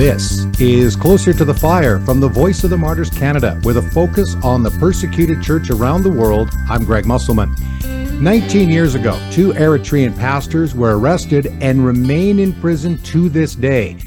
This is Closer to the Fire from the Voice of the Martyrs Canada with a focus on the persecuted church around the world. I'm Greg Musselman. 19 years ago, two Eritrean pastors were arrested and remain in prison to this day.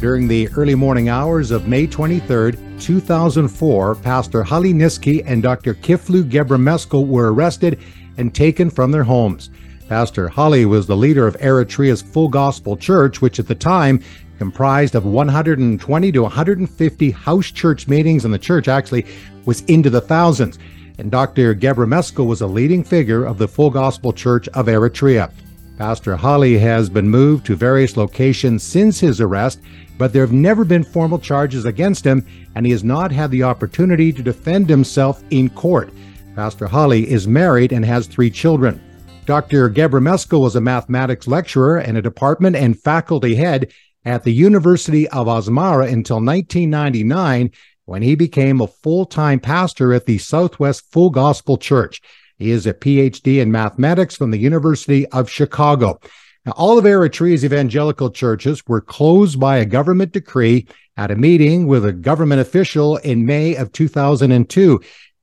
During the early morning hours of May 23, 2004, Pastor Haile Naizgi and Dr. Kiflu Gebremeskel were arrested and taken from their homes. Pastor Haile was the leader of Eritrea's Full Gospel Church, which at the time comprised of 120 to 150 house church meetings, and the church actually was into the thousands. And Dr. Gebra Gebremeskel was a leading figure of the Full Gospel Church of Eritrea. Pastor Haile has been moved to various locations since his arrest, but there have never been formal charges against him, and he has not had the opportunity to defend himself in court. Pastor Haile is married and has three children. Dr. Gebra Gebremeskel was a mathematics lecturer and a department and faculty head at the University of Asmara until 1999 when he became a full time pastor at the Southwest Full Gospel Church. He is a PhD in mathematics from the University of Chicago. Now, all of Eritrea's evangelical churches were closed by a government decree at a meeting with a government official in May of 2002.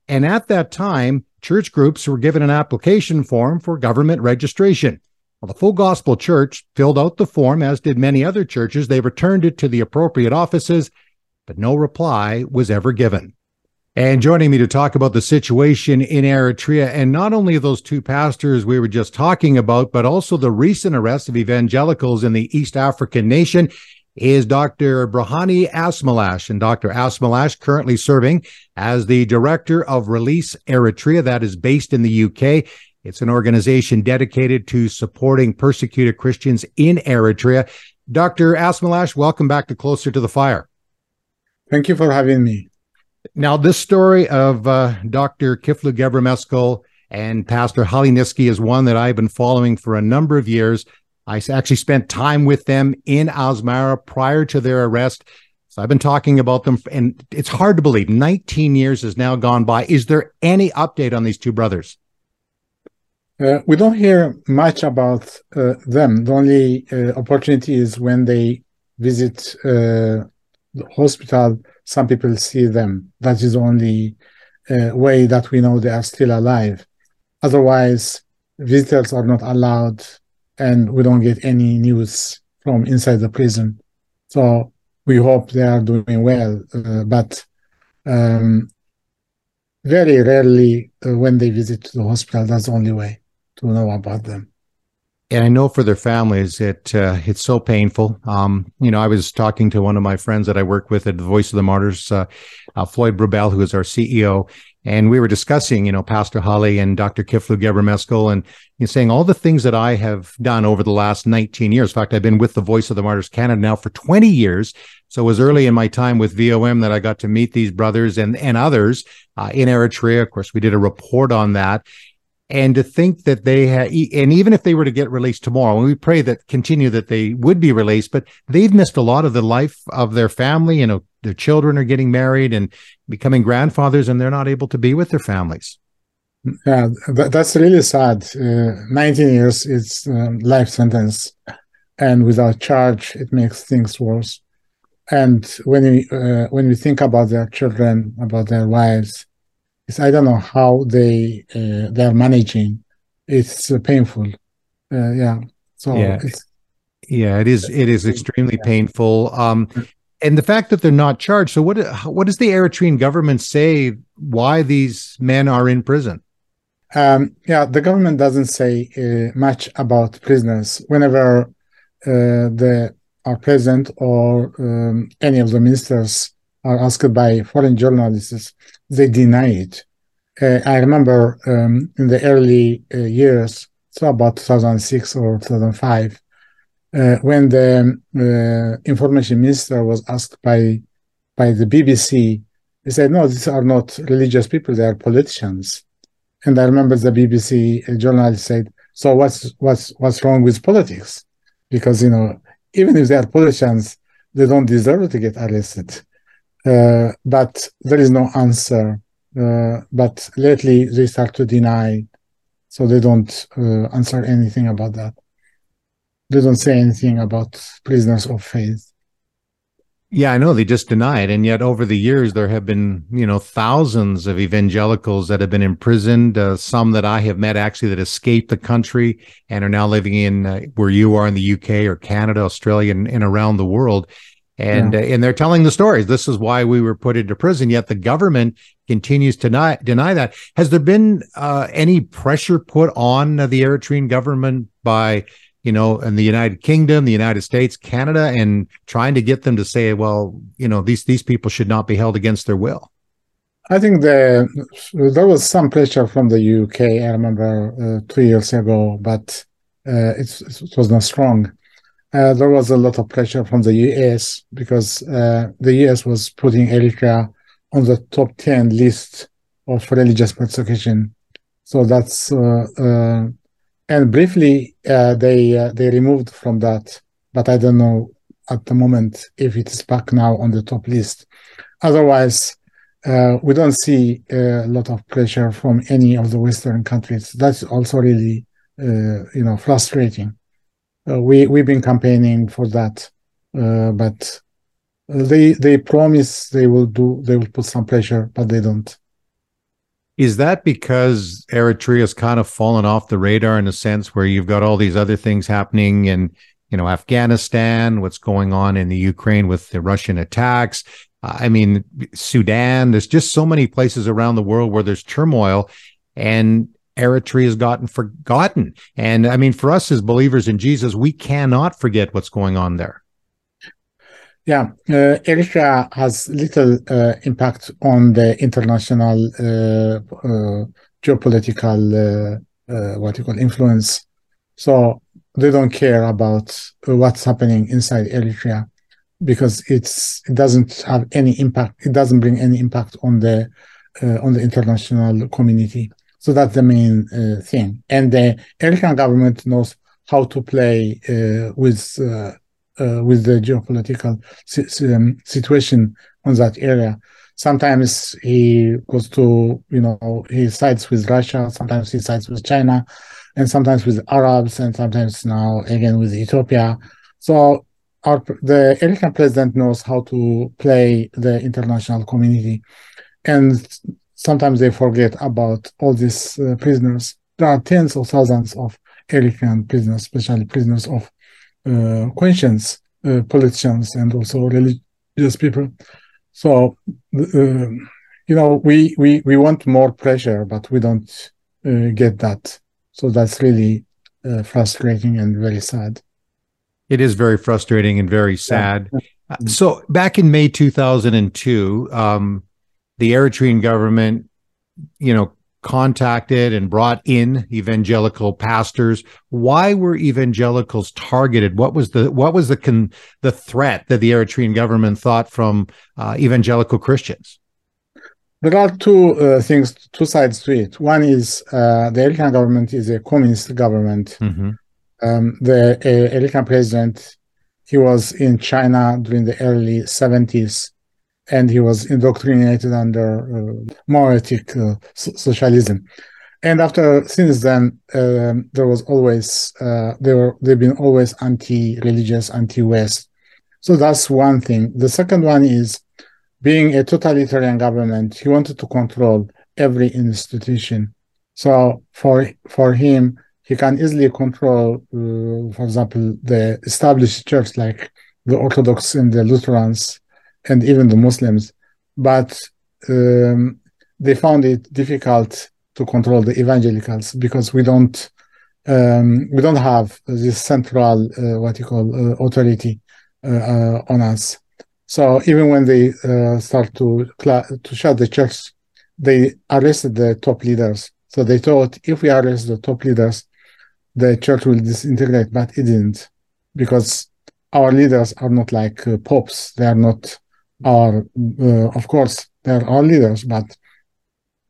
And at that time, church groups were given an application form for government registration. Well, the Full Gospel Church filled out the form, as did many other churches. They returned it to the appropriate offices, but no reply was ever given. And joining me to talk about the situation in Eritrea, and not only those two pastors we were just talking about, but also the recent arrest of evangelicals in the East African nation, is Dr. Berhane Asmelash. And Dr. Asmalash currently serving as the director of Release Eritrea, that is based in the UK. It's an organization dedicated to supporting persecuted Christians in Eritrea. Dr. Asmelash, welcome back to Closer to the Fire. Thank you for having me. Now, this story of uh, Dr. Kiflu Gebremeskel and Pastor Haile Naizgi is one that I've been following for a number of years. I actually spent time with them in Asmara prior to their arrest. So I've been talking about them, and it's hard to believe 19 years has now gone by. Is there any update on these two brothers? Uh, we don't hear much about uh, them. The only uh, opportunity is when they visit uh, the hospital. Some people see them. That is the only uh, way that we know they are still alive. Otherwise, visitors are not allowed, and we don't get any news from inside the prison. So we hope they are doing well, uh, but um, very rarely when they visit the hospital, that's the only way to know about them. And I know for their families, it uh, it's so painful. Um, you know, I was talking to one of my friends that I work with at the Voice of the Martyrs, uh, uh, Floyd Brobbel, who is our CEO, and we were discussing, you know, Pastor Haile and Dr. Kiflu Gebremeskel, and know, saying all the things that I have done over the last 19 years. In fact, I've been with the Voice of the Martyrs Canada now for 20 years. So it was early in my time with VOM that I got to meet these brothers and and others uh, in Eritrea. Of course, we did a report on that and to think that they had and even if they were to get released tomorrow and we pray that continue that they would be released but they've missed a lot of the life of their family. You know their children are getting married and becoming grandfathers and they're not able to be with their families. Yeah that's really sad. Uh, 19 years it's um, life sentence. And without charge it makes things worse. And when we uh, when we think about their children about their wives it's, I don't know how they uh, they are managing. It's uh, painful. Uh, yeah. So yeah. yeah, it is. It is extremely yeah. painful. Um, and the fact that they're not charged. So what? What does the Eritrean government say? Why these men are in prison? Um, yeah, the government doesn't say uh, much about prisoners. Whenever uh, they are present or um, any of the ministers are asked by foreign journalists, they deny it. Uh, I remember um, in the early uh, years, so about 2006 or 2005, uh, when the uh, information minister was asked by by the BBC, he said, "No, these are not religious people; they are politicians." And I remember the BBC journalist said, "So what's what's what's wrong with politics? Because you know, even if they are politicians, they don't deserve to get arrested." Uh, but there is no answer. Uh, but lately they start to deny, so they don't uh, answer anything about that. They don't say anything about prisoners of faith. Yeah, I know they just deny it. And yet over the years, there have been, you know, thousands of evangelicals that have been imprisoned. Uh, some that I have met actually that escaped the country and are now living in uh, where you are in the UK or Canada, Australia, and, and around the world. And, yeah. uh, and they're telling the stories. This is why we were put into prison. Yet the government continues to deny, deny that. Has there been uh, any pressure put on the Eritrean government by you know, in the United Kingdom, the United States, Canada, and trying to get them to say, well, you know, these these people should not be held against their will? I think the there was some pressure from the UK. I remember uh, two years ago, but uh, it, it, was not strong. Uh, there was a lot of pressure from the US because uh, the US was putting Eritrea on the top ten list of religious persecution. So that's uh, uh, and briefly uh, they uh, they removed from that but i don't know at the moment if it is back now on the top list. Otherwise we don't see a lot of pressure from any of the western countries. That's also really you know frustrating we we've been campaigning for that uh, but they they promise they will do they will put some pressure but they don't is that because Eritrea has kind of fallen off the radar in a sense where you've got all these other things happening in, you know, Afghanistan, what's going on in the Ukraine with the Russian attacks? I mean, Sudan, there's just so many places around the world where there's turmoil and Eritrea has gotten forgotten. And I mean, for us as believers in Jesus, we cannot forget what's going on there. Yeah, uh, Eritrea has little uh, impact on the international uh, uh geopolitical uh, uh, what you call influence. So they don't care about what's happening inside Eritrea because it's it doesn't have any impact. It doesn't bring any impact on the on the international community. So that's the main thing. And the Eritrean government knows how to play with uh, with the geopolitical um, situation on that area. Sometimes he goes to, you know, he sides with Russia, sometimes he sides with China, and sometimes with Arabs, and sometimes now again with Ethiopia. So our, the Eritrean president knows how to play the international community, and sometimes they forget about all these uh, prisoners. There are tens of thousands of Eritrean prisoners, especially prisoners of uh, conscience uh, politicians and also religious people. So, uh, you know, we, we, we want more pressure, but we don't get that. So that's really frustrating and very sad. It is very frustrating and very sad. Yeah. So back in May 2002, um, the Eritrean government, you know, contacted and brought in evangelical pastors. Why were evangelicals targeted? What was the what was the con, the threat that the Eritrean government thought from uh, evangelical Christians? There are two uh, things, two sides to it. One is uh, the Eritrean government is a communist government. Mm-hmm. Um, the uh, Eritrean president, he was in China during the early 70s and he was indoctrinated under uh, Maoistic uh, socialism. And after since then, um, there was always uh, they were they've been always anti-religious, anti-West. So that's one thing. The second one is being a totalitarian government. He wanted to control every institution. So for for him, he can easily control, uh, for example, the established church like the Orthodox and the Lutherans and even the Muslims, but um, they found it difficult to control the evangelicals because we don't um, we don't have this central uh, what you call uh, authority uh, uh on us. So even when they uh, start to to shut the church, they arrested the top leaders. So they thought if we arrest the top leaders, the church will disintegrate, but it didn't because our leaders are not like uh, popes. They are not are, uh, of course, they're leaders, but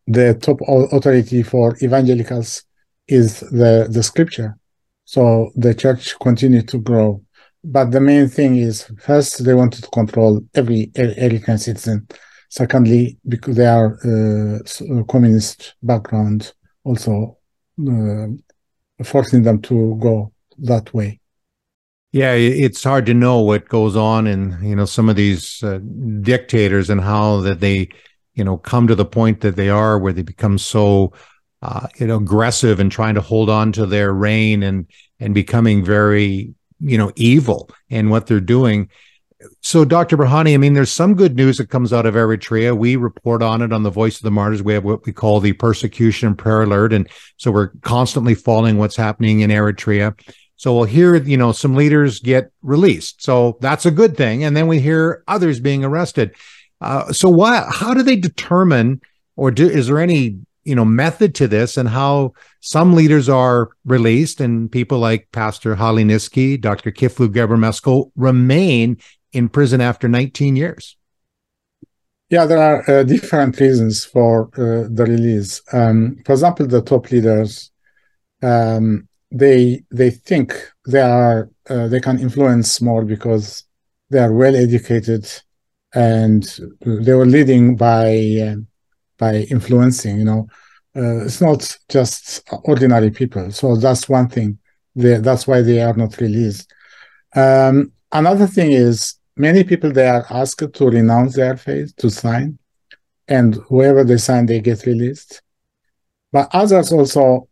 the top authority for evangelicals is the, the scripture. So the church continued to grow. But the main thing is first, they wanted to control every Eritrean citizen. Secondly, because they are uh, communist background, also uh, forcing them to go that way. Yeah, it's hard to know what goes on in you know some of these uh, dictators and how that they you know come to the point that they are where they become so uh, you know aggressive and trying to hold on to their reign and and becoming very you know evil in what they're doing. So dr Berhane i mean there's some good news that comes out of eritrea. We report on it on the voice of the martyrs. We have what we call the persecution prayer alert. And so we're constantly following what's happening in eritrea so we'll hear you know some leaders get released. So that's a good thing. And then we hear others being arrested. Uh, so why how do they determine or do, is there any you know method to this and how some leaders are released and people like pastor Haile Naizgi dr kiflu gebremeskel remain in prison after 19 years? Yeah there are uh, different reasons for uh, the release. Um, for example the top leaders um, they they think they are uh, they can influence more because they are well educated and they were leading by uh, by influencing you know. Uh, it's not just ordinary people. So that's one thing. They, that's why they are not released. Um, another thing is many people they are asked to renounce their faith to sign. And whoever they sign they get released. But others also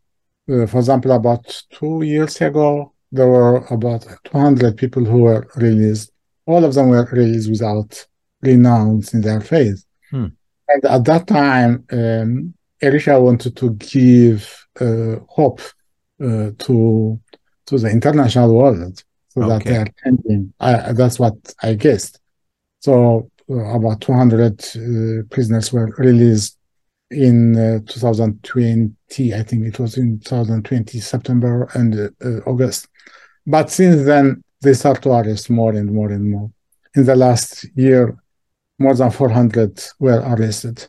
uh, for example about two years ago there were about 200 people who were released all of them were released without renouncing their faith hmm. and at that time um, Eritrea wanted to give uh, hope uh, to to the international world so okay. that they are changing. I, that's what I guessed. So uh, about 200 uh, prisoners were released in uh, 2020. I think it was in 2020 September and uh, August. But since then, they start to arrest more and more and more. In the last year, more than 400 were arrested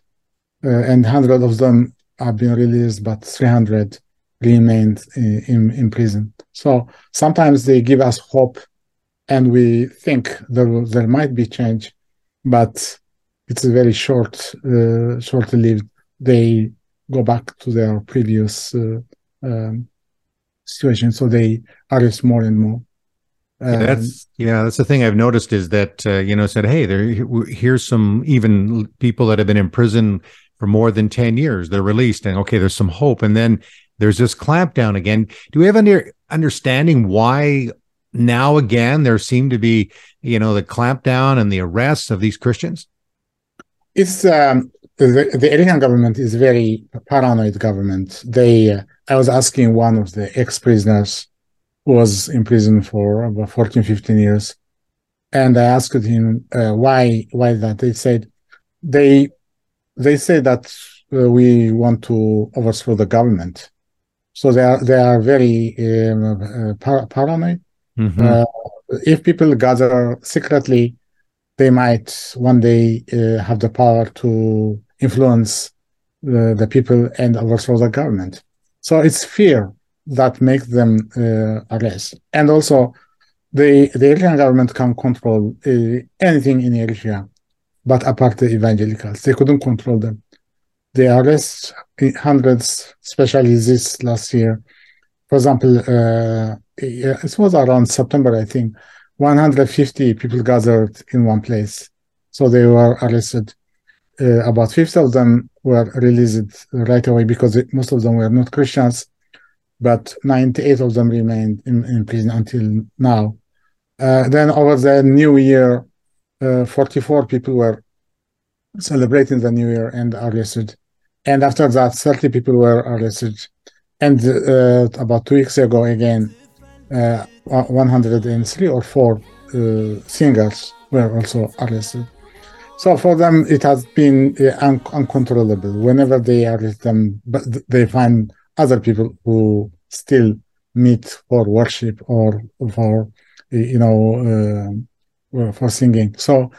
uh, and 100 of them have been released, but 300 remained in, in, in, prison. So sometimes they give us hope and we think there, there might be change, but it's a very short, uh, short lived. They go back to their previous uh, um, situation. So they arrest more and more. Um, that's yeah. That's the thing I've noticed is that uh, you know said, hey, there here's some even people that have been in prison for more than ten years. They're released, and okay, there's some hope. And then there's this clampdown again. Do we have any understanding why now again there seem to be you know the clampdown and the arrests of these Christians? It's um, the the Eritrean government is very paranoid government. They uh, I was asking one of the ex prisoners who was in prison for about 14, 15 years. And I asked him uh, why why that. They said they they say that uh, we want to overthrow the government. So they are they are very um, uh, par- paranoid. Mm-hmm. Uh, if people gather secretly, they might one day uh, have the power to influence uh, the people and overthrow the government. So it's fear that makes them uh, arrest. And also, the the Eritrean government can control uh, anything in Eritrea, but apart the evangelicals, they couldn't control them. They arrest hundreds, especially this last year. For example, uh, it was around September, I think. 150 people gathered in one place, so they were arrested. Uh, about 50 of them were released right away because most of them were not Christians but 98 of them remained in, in prison until now. Uh, then over the new year, uh, 44 people were celebrating the new year and arrested. And after that, 30 people were arrested. And uh, about two weeks ago, again, uh, 103 or 4 uh, singers were also arrested. So for them, it has been uh, un- uncontrollable. Whenever they arrest them, but they find other people who still meet for worship or for you know uh, for singing. So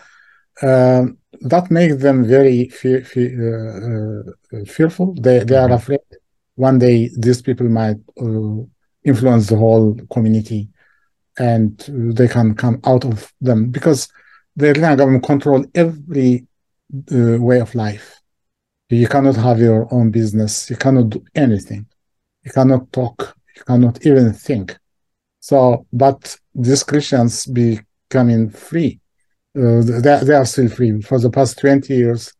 uh, that makes them very fe- fe- uh, uh, fearful. They they are afraid one day these people might uh, influence the whole community, and they can come out of them because the Eritrean government control every uh, way of life. You cannot have your own business. You cannot do anything you cannot talk, you cannot even think. So, but these Christians becoming free. Uh, they, they are still free. For the past 20 years,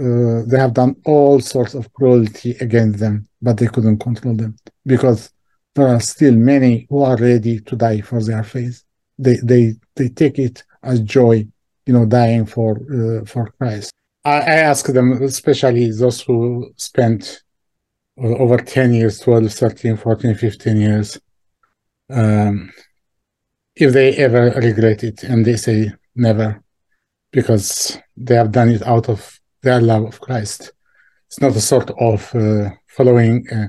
uh, they have done all sorts of cruelty against them, but they couldn't control them because there are still many who are ready to die for their faith. They they they take it as joy, you know, dying for uh, for Christ. I, I ask them, especially those who spent uh, over 10 years, 12, 13, 14, 15 years, um, if they ever regret it, and they say never, because they have done it out of their love of Christ. It's not a sort of uh, following uh,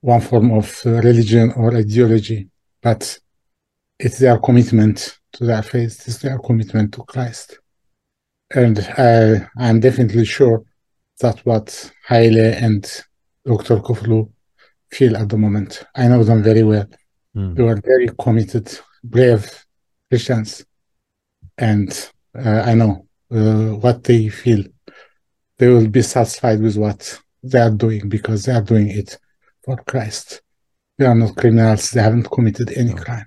one form of uh, religion or ideology, but it's their commitment to their faith, is their commitment to Christ. And I, I'm definitely sure that's what Haile and Dr. Kiflu feel at the moment. I know them very well. Mm. They were very committed, brave Christians. And uh, I know uh, what they feel. They will be satisfied with what they are doing because they are doing it for Christ. They are not criminals. They haven't committed any crime.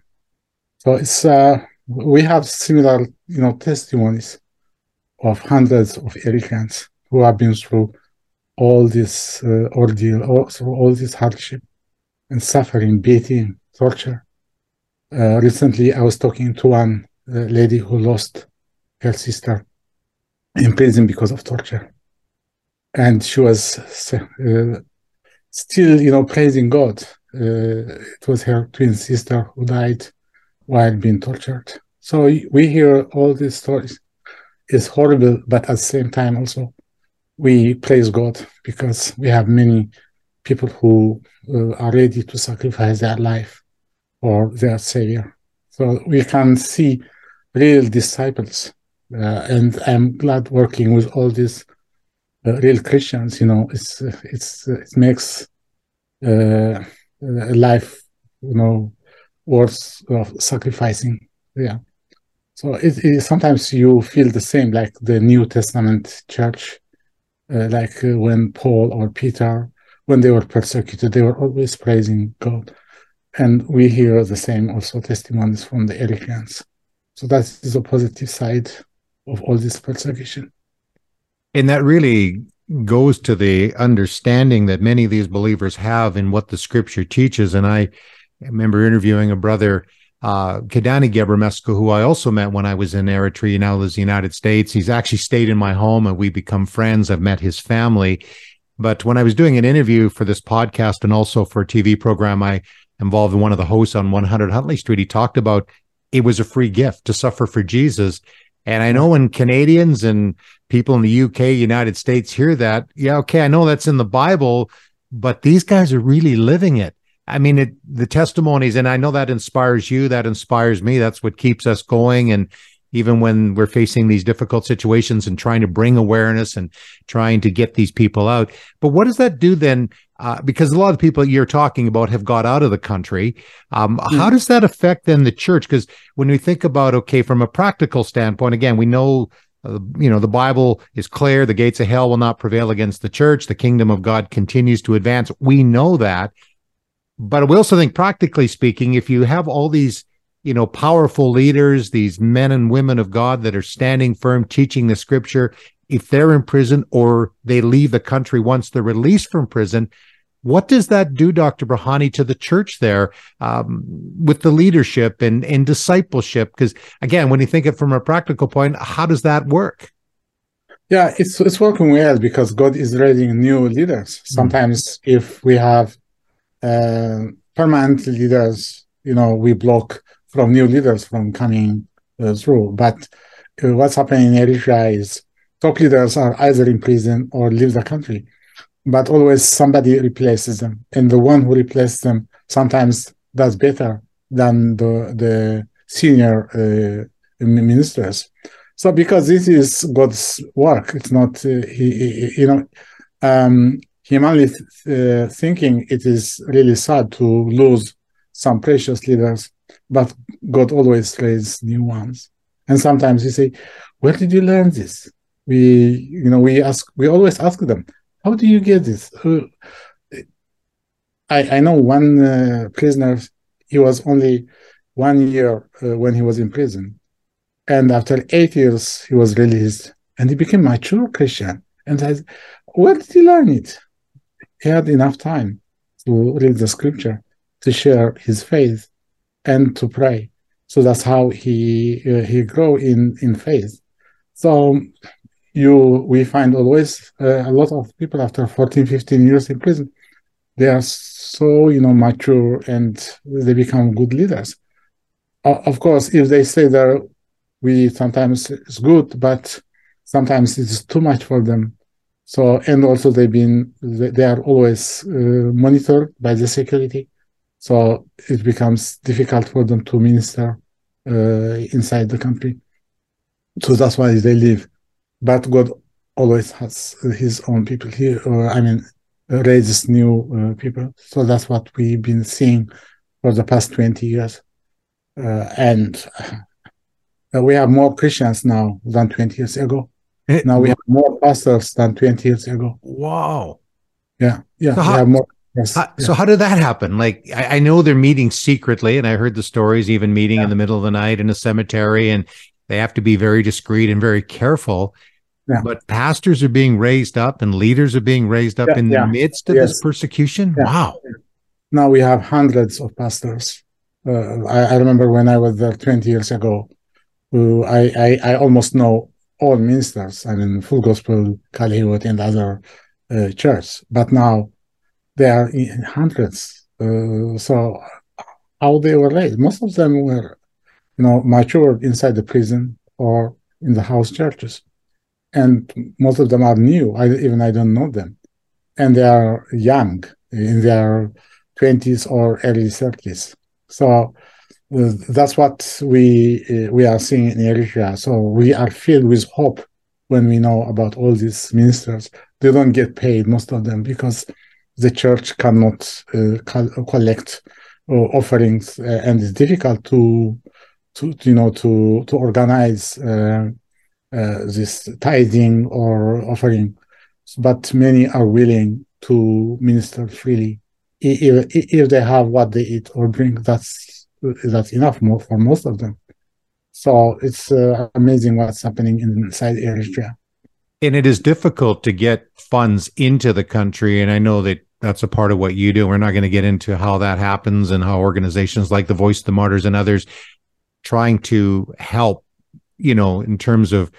So it's uh, we have similar, you know, testimonies of hundreds of Eritreans who have been through all this uh, ordeal, all, through all this hardship and suffering, beating, torture. Uh, recently, I was talking to one uh, lady who lost her sister in prison because of torture, and she was uh, still, you know, praising God. Uh, it was her twin sister who died while being tortured. So we hear all these stories. It's horrible, but at the same time, also we praise God because we have many people who uh, are ready to sacrifice their life for their Savior. So we can see real disciples, uh, and I'm glad working with all these uh, real Christians. You know, it's it's it makes uh, life, you know, worth of sacrificing. Yeah. So it, it, sometimes you feel the same, like the New Testament church, uh, like uh, when Paul or Peter, when they were persecuted, they were always praising God. And we hear the same also testimonies from the Eritreans. So that is the positive side of all this persecution. And that really goes to the understanding that many of these believers have in what the scripture teaches. And I remember interviewing a brother uh, Kidani Gebremescu, who I also met when I was in Eritrea, now lives in the United States. He's actually stayed in my home and we become friends. I've met his family. But when I was doing an interview for this podcast and also for a TV program, I involved one of the hosts on 100 Huntley Street. He talked about it was a free gift to suffer for Jesus. And I know when Canadians and people in the UK, United States hear that, yeah, okay, I know that's in the Bible, but these guys are really living it. I mean, it, the testimonies, and I know that inspires you, that inspires me. That's what keeps us going. And even when we're facing these difficult situations and trying to bring awareness and trying to get these people out. But what does that do then? Uh, because a lot of people you're talking about have got out of the country. Um, mm. How does that affect then the church? Because when we think about, okay, from a practical standpoint, again, we know uh, you know, the Bible is clear. The gates of hell will not prevail against the church. The kingdom of God continues to advance. We know that. But we also think, practically speaking, if you have all these, you know, powerful leaders, these men and women of God that are standing firm, teaching the scripture, if they're in prison or they leave the country once they're released from prison, what does that do, Dr. Berhane, to the church there um, with the leadership and, and discipleship? Because again, when you think it from a practical point, how does that work? Yeah, it's it's working well because God is raising new leaders. Mm-hmm. Sometimes, mm-hmm. if we have uh, permanent leaders, you know, we block from new leaders from coming uh, through. But uh, what's happening in Eritrea is top leaders are either in prison or leave the country, but always somebody replaces them, and the one who replaces them sometimes does better than the the senior uh, ministers. So because this is God's work, it's not uh, you know. Um, humanly uh, thinking, it is really sad to lose some precious leaders, but God always raises new ones. And sometimes you say, "Where did you learn this?" We, you know, we ask, we always ask them, "How do you get this?" I I know one uh, prisoner. He was only one year uh, when he was in prison. And after eight years, he was released and he became mature Christian. And I, where did he learn it? He had enough time to read the scripture, to share his faith, and to pray. So that's how he uh, he grow in in faith. So you we find always uh, a lot of people after 14 15 years in prison they are so you know mature and they become good leaders uh, of course if they say that we sometimes it's good but sometimes it's too much for them so and also they've been they are always uh, monitored by the security so it becomes difficult for them to minister uh, inside the country so that's why they leave but God always has His own people. here. I mean, raises new uh, people. So that's what we've been seeing for the past twenty years, uh, and uh, we have more Christians now than twenty years ago. It, now we have more pastors than twenty years ago. Wow. Yeah, yeah. So how, more, yes, how, yeah. so how did that happen? Like, I, I, know they're meeting secretly, and I heard the stories, even meeting yeah. in the middle of the night in a cemetery, and they have to be very discreet and very careful. Yeah. But pastors are being raised up and leaders are being raised up in the midst of yes. this persecution. Wow. Now we have hundreds of pastors. Uh, I, I, remember when I was there 20 years ago, uh, I, I, I, almost know all ministers. I mean, Full Gospel, Kale Hiwot, and other uh, churches. But now they are in hundreds. Uh, so how they were raised? Most of them were, you know, matured inside the prison or in the house churches and most of them are new. I even I don't know them, and they are young in their twenties or early thirties. So that's what we uh, we are seeing in Eritrea. So we are filled with hope when we know about all these ministers. They don't get paid, most of them, because the church cannot uh, collect uh, offerings, uh, and it's difficult to to you know to to organize uh, uh, this tithing or offering, but many are willing to minister freely if, if they have what they eat or drink. That's that's enough for most of them. So it's uh, amazing what's happening inside Eritrea. And it is difficult to get funds into the country, and I know that that's a part of what you do. We're not going to get into how that happens and how organizations like the Voice of the Martyrs and others trying to help you know, in terms of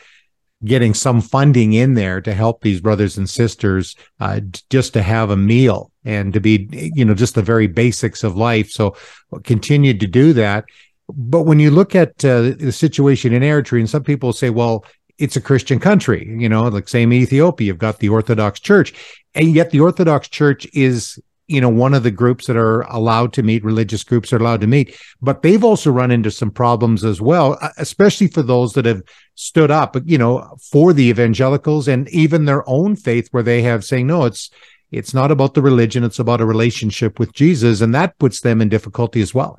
getting some funding in there to help these brothers and sisters uh, just to have a meal and to be, you know, just the very basics of life. So continue to do that. But when you look at uh, the situation in Eritrea, and some people say, well, it's a Christian country, you know, like same Ethiopia, you've got the Orthodox Church, and yet the Orthodox Church is you know one of the groups that are allowed to meet religious groups are allowed to meet but they've also run into some problems as well especially for those that have stood up you know for the evangelicals and even their own faith where they have saying no it's it's not about the religion it's about a relationship with jesus and that puts them in difficulty as well.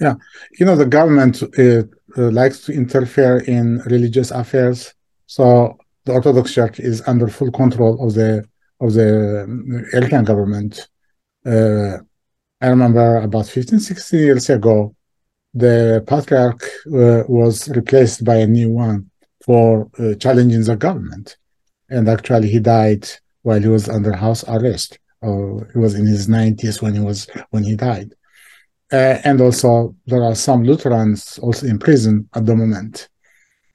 Yeah. You know the government uh, uh, likes to interfere in religious affairs so the orthodox church is under full control of the of the Eritrean government uh, I remember about 15, 16 years ago, the patriarch uh, was replaced by a new one for uh, challenging the government. And actually, he died while he was under house arrest. Uh, he was in his 90s when he was when he died. Uh, and also, there are some Lutherans also in prison at the moment.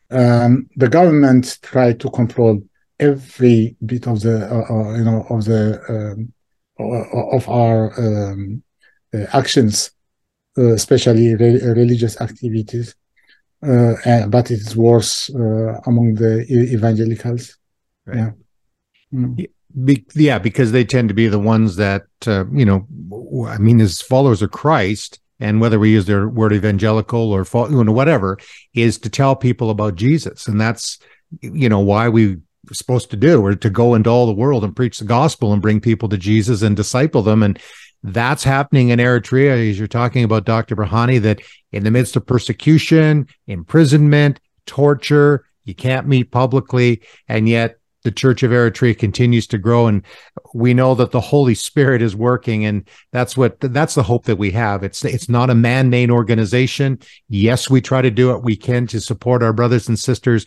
Um, the government tried to control every bit of the uh, uh, you know of the um, of our um, uh, actions, uh, especially re religious activities. Uh, and, but it is worse among the evangelicals. Right. Yeah. Mm. Be, yeah, because they tend to be the ones that uh, you know. I mean, as followers of Christ, and whether we use their word evangelical or you know whatever, is to tell people about Jesus, and that's you know why we supposed to do or to go into all the world and preach the gospel and bring people to Jesus and disciple them. And that's happening in Eritrea, as you're talking about, Dr. Berhane, that in the midst of persecution, imprisonment, torture, you can't meet publicly. And yet the Church of Eritrea continues to grow, and we know that the Holy Spirit is working, and that's what that's the hope that we have. It's it's not a man-made organization. Yes, we try to do what we can to support our brothers and sisters,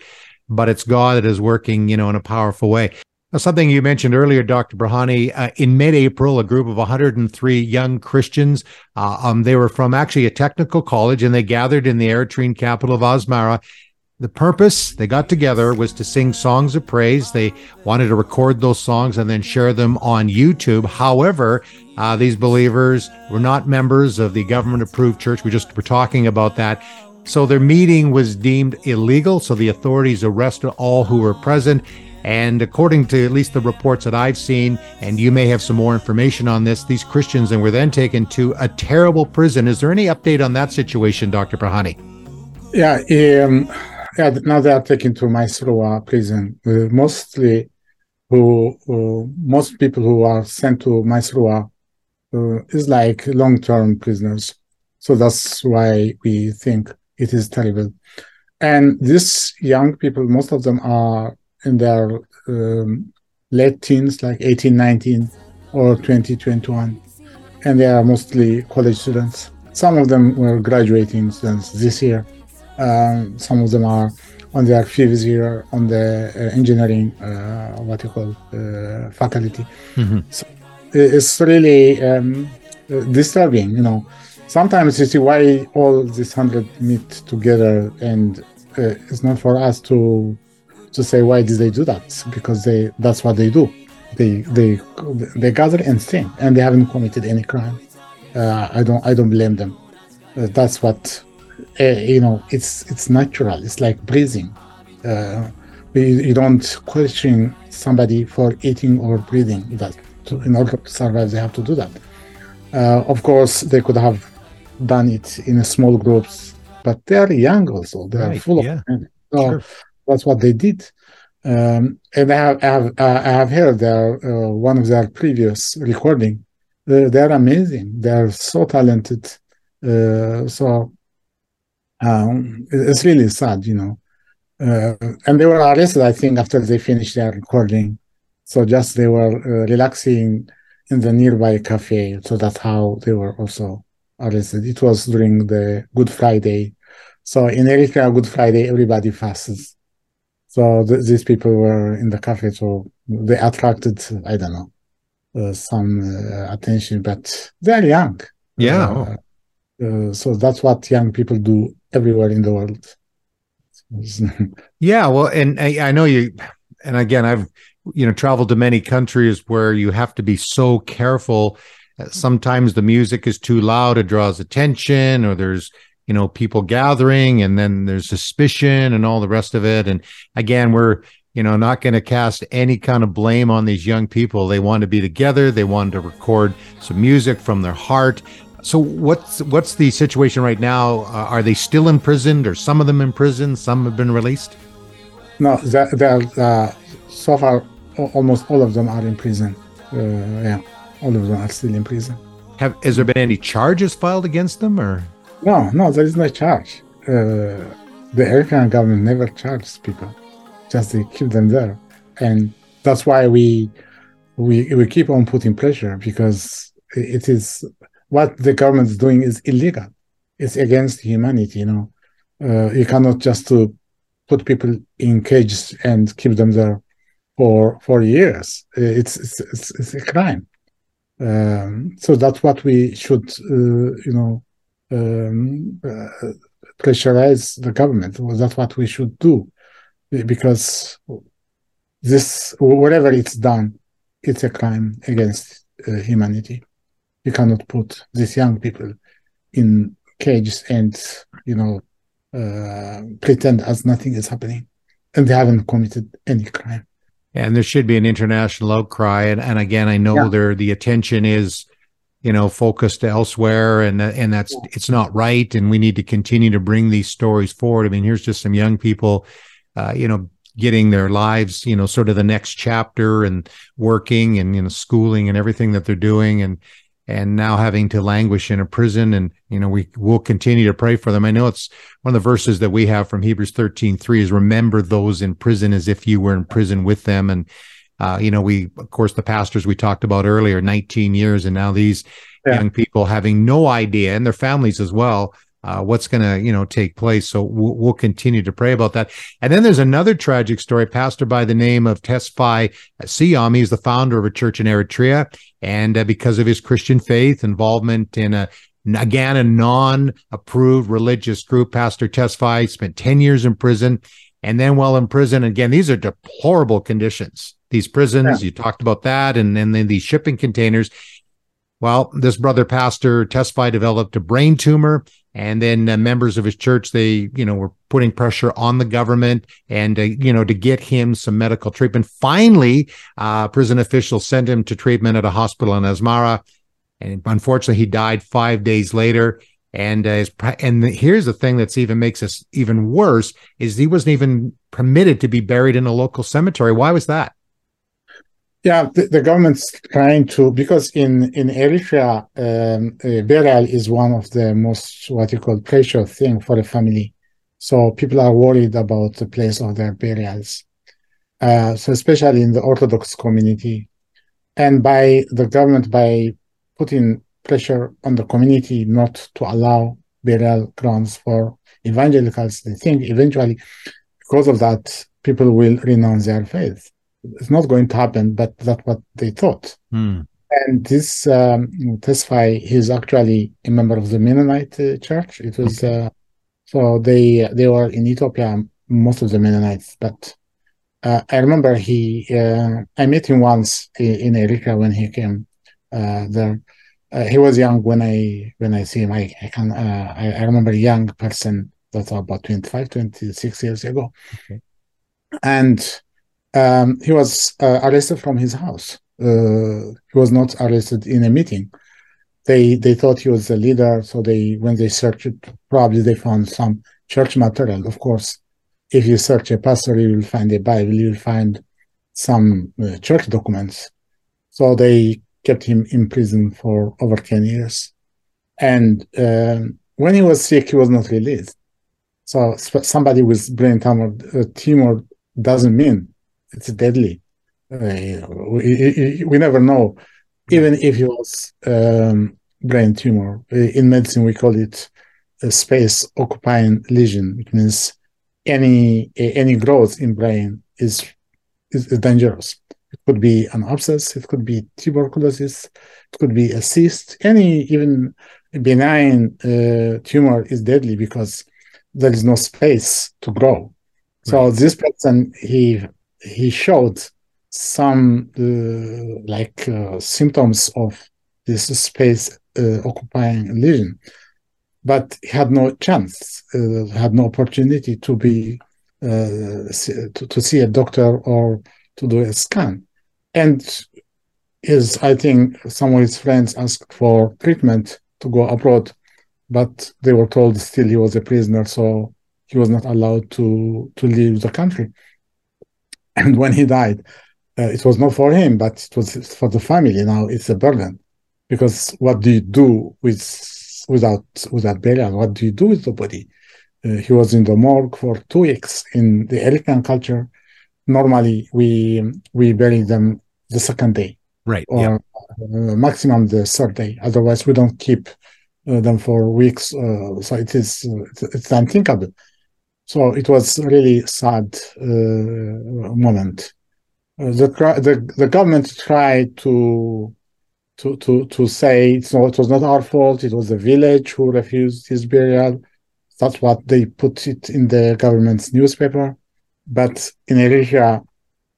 but it's God that is working, you know, in a powerful way. Now, something you mentioned earlier, Dr. Berhane, uh, in mid-April, a group of 103 young Christians, uh, um, they were from actually a technical college, and they gathered in the Eritrean capital of Asmara the purpose they got together was to sing songs of praise. They wanted to record those songs and then share them on YouTube. However, uh, these believers were not members of the government approved church. We just were talking about that. So their meeting was deemed illegal. So the authorities arrested all who were present. And according to at least the reports that I've seen, and you may have some more information on this, these Christians and were then taken to a terrible prison. Is there any update on that situation, Dr. Berhane? Yeah, um, yeah, now they are taken to Mai Serwa prison. Uh, mostly, who uh, most people who are sent to Mai Serwa uh, is like long-term prisoners. So that's why we think it is terrible. And these young people, most of them are in their um, late teens, like 18, 19, or 20, 21. And they are mostly college students. Some of them were graduating students this year um, some of them are on their fifth year on the uh, engineering, uh, what you call uh, faculty. Mm-hmm. So it's really um, disturbing, you know. Sometimes you see why all these hundred meet together, and it's not for us to to say why did they do that because they that's what they do. They they they gather and sing, and they haven't committed any crime. Uh, I don't I don't blame them. Uh, that's what uh, you know it's it's natural it's like breathing uh, you, don't question somebody for eating or breathing that to, in order to survive they have to do that uh, of course they could have done it in small groups but they are young also they right, are full yeah. of energy so sure. that's what they did um, and I have, I have, I have heard their uh, one of their previous recording. Uh, they're amazing. They're so talented. Uh, so um, it's really sad, you know. Uh, and they were arrested, I think, after they finished their recording. So just they were uh, relaxing in the nearby cafe. So that's how they were also arrested. It was during the Good Friday. So in Eritrea, Good Friday, everybody fasts. So th- these people were in the cafe, so they attracted, I don't know, uh, some uh, attention, but they're young. Yeah. Uh, uh, so that's what young people do everywhere in the world. yeah, well, and I, I know you, and again, I've you know traveled to many countries where you have to be so careful. Sometimes the music is too loud; it draws attention, or there's you know people gathering, and then there's suspicion and all the rest of it. And again, we're you know not going to cast any kind of blame on these young people. They want to be together. They want to record some music from their heart. So what's what's the situation right now? Uh, are they still imprisoned, or some of them in prison? Some have been released. No, they're, they're uh, so far almost all of them are in prison. Uh, yeah, all of them are still in prison. Have has there been any charges filed against them, or? No, no, there is no charge. Uh, the Eritrean government never charges people; just they keep them there, and that's why we we we keep on putting pressure because it is what the government is doing is illegal. It's against humanity. You know, uh, you cannot just to put people in cages and keep them there for for years. It's it's it's, it's a crime. Um, so that's what we should, uh, you know, um, uh, pressurize the government. That's what we should do, because this whatever it's done, it's a crime against uh, humanity. You cannot put these young people in cages and you know uh, pretend as nothing is happening. And they haven't committed any crime and there should be an international outcry and, and again i know yeah. there the attention is you know focused elsewhere and and that's yeah. it's not right and we need to continue to bring these stories forward i mean here's just some young people uh, you know getting their lives you know sort of the next chapter and working and you know schooling and everything that they're doing and and now having to languish in a prison. And, you know, we will continue to pray for them. I know it's one of the verses that we have from Hebrews 13, 3 is remember those in prison as if you were in prison with them. And, uh, you know, we, of course, the pastors we talked about earlier, 19 years, and now these yeah. young people having no idea and their families as well uh, what's going to you know take place. So we'll, we'll, continue to pray about that. And then there's another tragic story. Pastor by the name of Tesfaye Siyam. He's the founder of a church in Eritrea, and uh, because of his Christian faith, involvement in a again a non-approved religious group, Pastor Tesfaye spent 10 years in prison. And then while in prison, again, these are deplorable conditions. These prisons, yeah. you talked about that, and, and then these shipping containers. Well, this brother pastor Tesfaye developed a brain tumor and then uh, members of his church they you know were putting pressure on the government and uh, you know to get him some medical treatment. Finally uh, prison officials sent him to treatment at a hospital in asmara and unfortunately he died five days later. And uh, and here's the thing that's even makes us even worse is he wasn't even permitted to be buried in a local cemetery. Why was that yeah, the, the, government's trying to because in in Eritrea, um, uh, burial is one of the most what you call precious thing for a family. So people are worried about the place of their burials. Uh, so especially in the Orthodox community, and by the government by putting pressure on the community not to allow burial grounds for evangelicals, they think eventually because of that people will renounce their faith it's not going to happen, but that's what they thought. Mm. And this um, Tesfaye, he's actually a member of the Mennonite uh, church. It was uh, so they they were in Ethiopia, most of the Mennonites. But uh, I remember he, uh, I met him once in, in Eritrea when he came uh, there. Uh, he was young when I when I see him. I, I can I, I, remember a young person that's about 25, 26 years ago, okay. and um, he was uh, arrested from his house. Uh, he was not arrested in a meeting. They they thought he was the leader, so they when they searched, probably they found some church material. Of course, if you search a pastor, you will find a Bible, you will find some uh, church documents. So they kept him in prison for over ten years, and um, when he was sick, he was not released. So somebody with brain tumor, uh, tumor doesn't mean it's deadly. Uh, we, we never know. Even if it was um, brain tumor, in medicine we call it a space occupying lesion, It means any any growth in brain is, is dangerous. It could be an abscess, it could be tuberculosis, it could be a cyst. Any even benign uh, tumor is deadly because there is no space to grow. So right. this person he he showed some uh, like uh, symptoms of this space uh, occupying lesion, but he had no chance, uh, had no opportunity to be uh, to, to see a doctor or to do a scan, and his I think some of his friends asked for treatment to go abroad, but they were told still he was a prisoner, so he was not allowed to to leave the country. And when he died, uh, it was not for him, but it was for the family. Now it's a burden because what do you do with without without burial? What do you do with the body? Uh, he was in the morgue for two weeks. In the Eritrean culture, normally we we bury them the second day, right? Or yeah. uh, maximum the third day. Otherwise, we don't keep uh, them for weeks. Uh, so it is it's, it's unthinkable. So it was really sad uh, moment. Uh, the, the the government tried to to to to say it's not, it was not our fault. It was the village who refused his burial. That's what they put it in the government's newspaper. But in Eritrea,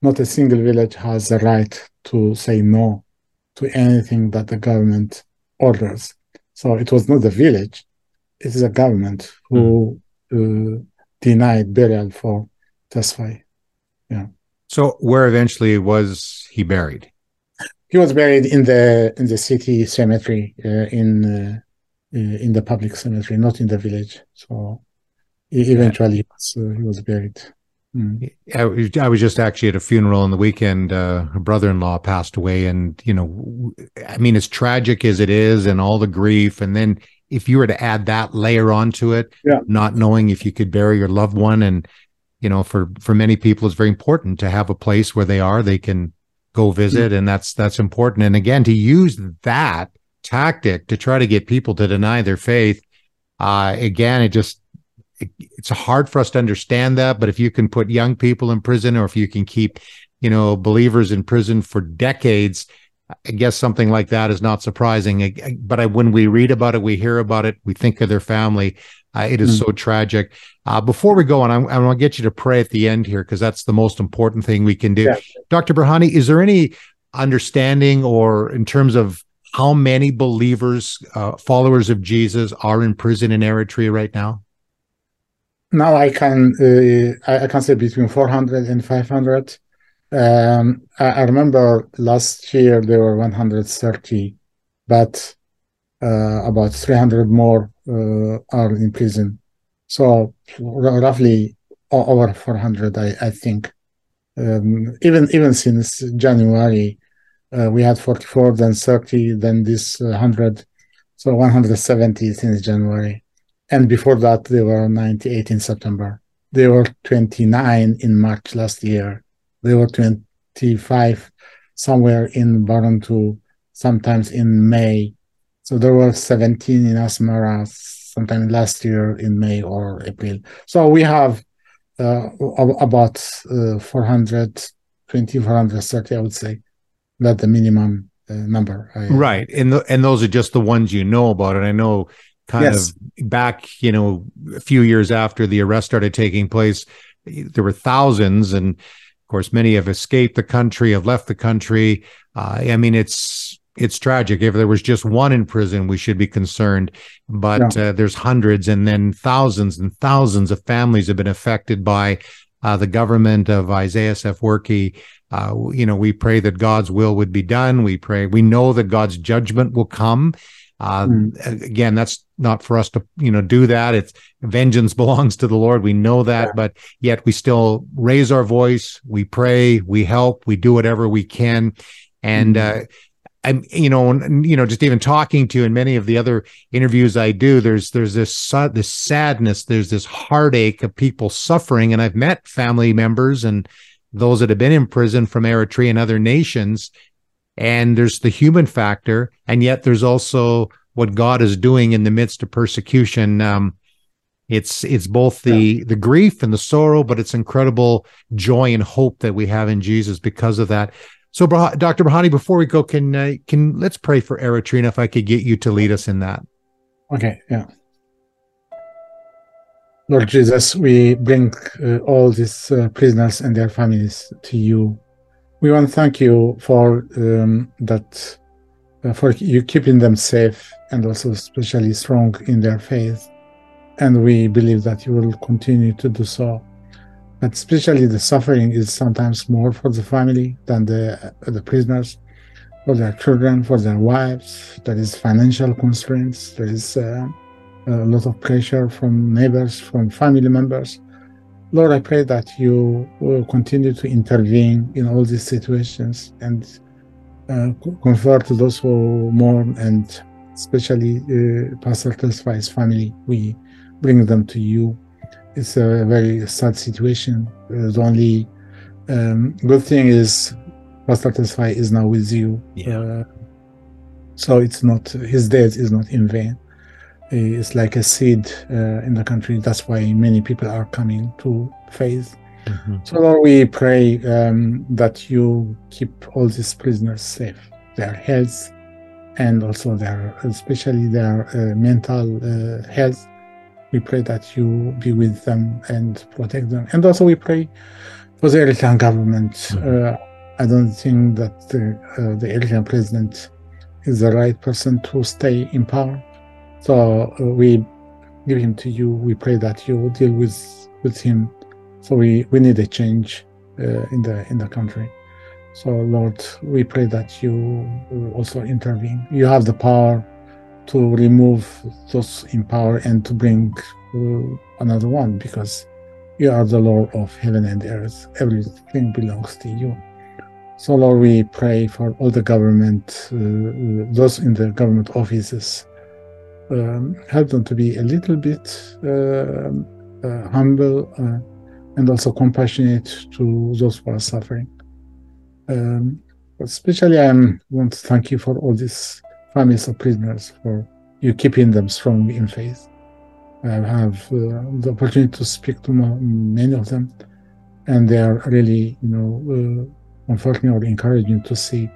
not a single village has the right to say no to anything that the government orders. So it was not the village; it is the government who mm. uh, denied burial for Tesfaye. Yeah. So where eventually was he buried? He was buried in the in the city cemetery uh, in uh, in the public cemetery, not in the village. So eventually he was, uh, he was buried. Mm. I, I was just actually at a funeral on the weekend. Uh, a brother-in-law passed away, and you know, I mean, as tragic as it is, and all the grief, and then if you were to add that layer onto it, Yeah. not knowing if you could bury your loved one, and you know, for for many people, it's very important to have a place where they are, they can go visit, and that's that's important. And again, to use that tactic to try to get people to deny their faith, uh, again, it just it, it's hard for us to understand that. But if you can put young people in prison, or if you can keep, you know, believers in prison for decades, I guess something like that is not surprising. But I, when we read about it, we hear about it, we think of their family. Uh, it is Mm. so tragic. Uh, before we go on, I'm, I want to get you to pray at the end here because that's the most important thing we can do. Yeah. Dr. Berhane, is there any understanding or in terms of how many believers, uh, followers of Jesus, are in prison in Eritrea right now? Now I can uh, I, I can say between 400 and 500. Um, I, I remember last year there were 130, but uh, about 300 more uh, are in prison. So r- roughly over 400, I, I think. Um, even even since January, uh, we had 44, then 30, then this uh, 100, so 170 since January. And before that, there were 98 in September. There were 29 in March last year. There were 25 somewhere in Barentu, sometimes in May. So there were 17 in Asmara sometime last year in May or April. So we have uh, about uh, 420, 430, I would say. That's the minimum uh, number. I- Right. And th- and those are just the ones you know about. And I know kind Yes. of back, you know, a few years after the arrest started taking place, there were thousands. And of course, many have escaped the country, have left the country. Uh, I mean, it's, it's tragic. If there was just one in prison, we should be concerned. But uh, there's hundreds and then thousands and thousands of families have been affected by uh, the government of Isaias Afwerki. Uh, you know, we pray that God's will would be done. We pray, we know that God's judgment will come. Uh, Mm. Again, that's not for us to, you know, do that. It's vengeance belongs to the Lord. We know that, Yeah. but yet we still raise our voice. We pray, we help, we do whatever we can. And, Mm. uh, I'm, you know, and, you know, just even talking to you in many of the other interviews I do, there's, there's this, this sadness, there's this heartache of people suffering. And I've met family members and those that have been in prison from Eritrea and other nations. And there's the human factor. And yet there's also what God is doing in the midst of persecution. Um, it's, it's both the, the grief and the sorrow, but it's incredible joy and hope that we have in Jesus because of that. So, Dr. Berhane, before we go, can uh, can let's pray for Eritrea? If I could get you to lead us in that. Okay, yeah. Lord Jesus, we bring uh, all these uh, prisoners and their families to you. We want to thank you for um, that, for you keeping them safe and also especially strong in their faith. And we believe that you will continue to do so. But especially the suffering is sometimes more for the family than the the prisoners, for their children, for their wives. There is financial constraints. There is uh, a lot of pressure from neighbors, from family members. Lord, I pray that you will continue to intervene in all these situations and uh, comfort those who mourn, and especially uh, Pastor Tesfaye's family. We bring them to you. It's a very sad situation. Uh, the only um, good thing is Pastor Tesfai is now with you. Yeah. Uh, so it's not his death is not in vain. It's like a seed uh, in the country. That's why many people are coming to faith. So Lord, we pray um, that you keep all these prisoners safe, their health, and also their, especially their uh, mental uh, health. We pray that you be with them and protect them. And also we pray for the Eritrean government. Mhm. Uh, I don't think that the, uh, the Eritrean president is the right person to stay in power. So uh, we give him to you. We pray that you deal with with him. So we, we need a change uh, in the in the country. So Lord, we pray that you also intervene. You have the power to remove those in power and to bring uh, another one because You are the Lord of heaven and earth. Everything belongs to you. So, Lord, we pray for all the government, uh, those in the government offices. Um, help them to be a little bit uh, uh, humble uh, and also compassionate to those who are suffering. Um, especially, I want to thank you for all these families of prisoners, for you keeping them strong in faith. I have uh, the opportunity to speak to many of them, and they are really, you know, uh, comforting or encouraging to see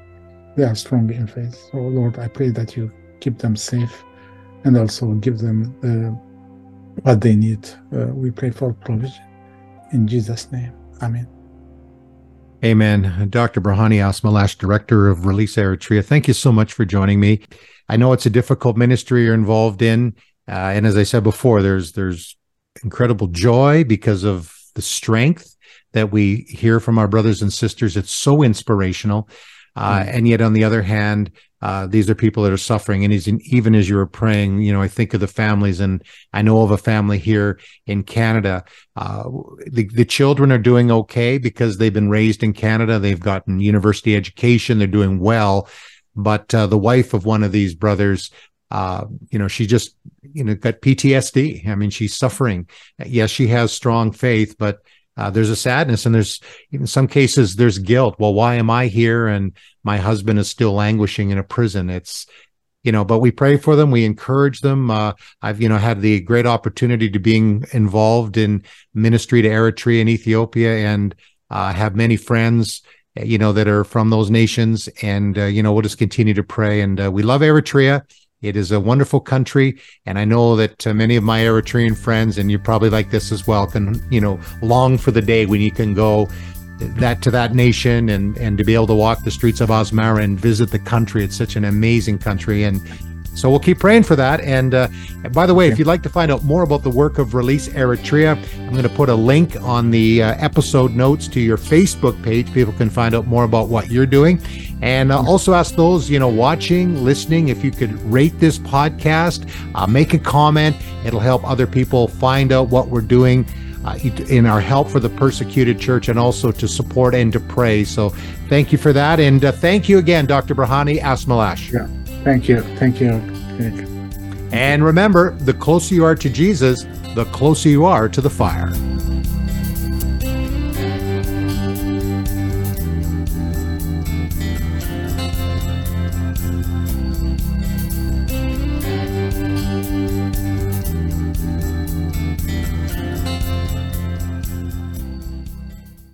they are strong in faith. So, Lord, I pray that you keep them safe and also give them uh, what they need. Uh, we pray for provision. In Jesus' name, Amen. Amen. Dr. Berhane Asmelash, Director of Release Eritrea, thank you so much for joining me. I know it's a difficult ministry you're involved in. Uh, and as I said before, there's there's incredible joy because of the strength that we hear from our brothers and sisters. It's so inspirational. Uh, mm. And yet, on the other hand, uh, these are people that are suffering. And even as you were praying, you know, I think of the families, and I know of a family here in Canada. Uh, the, the children are doing okay because they've been raised in Canada. They've gotten university education. They're doing well. But uh, the wife of one of these brothers, uh, you know, she just, you know, got PTSD. I mean, she's suffering. Yes, she has strong faith, but uh, there's a sadness and there's in some cases there's guilt. Well why am i here? And my husband is still languishing in a prison. It's you know but we pray for them. We encourage them. Uh, i've you know had the great opportunity to being involved in ministry to eritrea and ethiopia and uh, have many friends you know that are from those nations. And uh, you know we'll just continue to pray. And uh, we love eritrea it is a wonderful country, and I know that uh, many of my Eritrean friends, and you're probably like this as well, can you know long for the day when you can go that to that nation and and to be able to walk the streets of Asmara and visit the country. It's such an amazing country, and so we'll keep praying for that. And uh, by the way, if you'd like to find out more about the work of Release Eritrea, I'm going to put a link on the uh, episode notes to your Facebook page. People can find out more about what you're doing. And uh, also ask those, you know, watching, listening, if you could rate this podcast, uh, make a comment. It'll help other people find out what we're doing. Uh, in our help for the persecuted church and also to support and to pray. So thank you for that. And uh, thank you again, Dr. Berhane Asmelash. Yeah. Thank you. Thank you. And remember, the closer you are to Jesus, the closer you are to the fire.